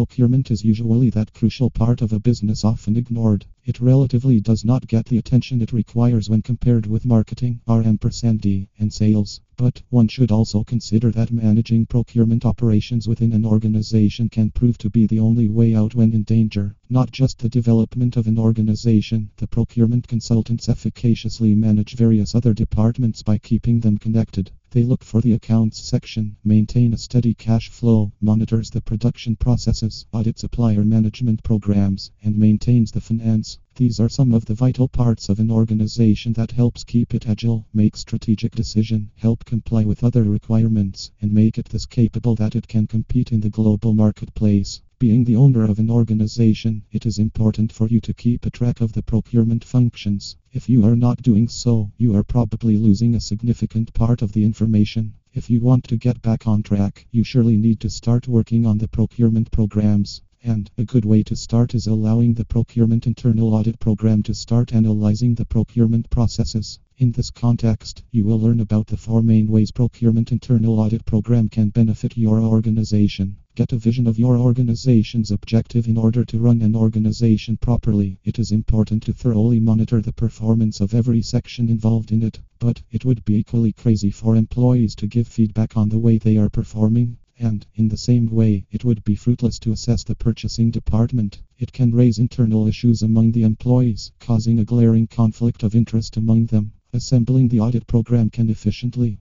Procurement is usually that crucial part of a business often ignored. It relatively does not get the attention it requires when compared with marketing, R&D, and sales. But one should also consider that managing procurement operations within an organization can prove to be the only way out when in danger. Not just the development of an organization, the procurement consultants efficaciously manage various other departments by keeping them connected. They look for the accounts section, maintain a steady cash flow, monitors the production processes, audit supplier management programs, and maintains the finance. These are some of the vital parts of an organization that helps keep it agile, make strategic decision, help comply with other requirements, and make it this capable that it can compete in the global marketplace. Being the owner of an organization, it is important for you to keep a track of the procurement functions. If you are not doing so, you are probably losing a significant part of the information. If you want to get back on track, you surely need to start working on the procurement programs. And a good way to start is allowing the procurement internal audit program to start analyzing the procurement processes. In this context, you will learn about the four main ways procurement internal audit program can benefit your organization. Get a vision of your organization's objective in order to run an organization properly. It is important to thoroughly monitor the performance of every section involved in it, but it would be equally crazy for employees to give feedback on the way they are performing. And, in the same way, it would be fruitless to assess the purchasing department. It can raise internal issues among the employees, causing a glaring conflict of interest among them. Assembling the audit program can efficiently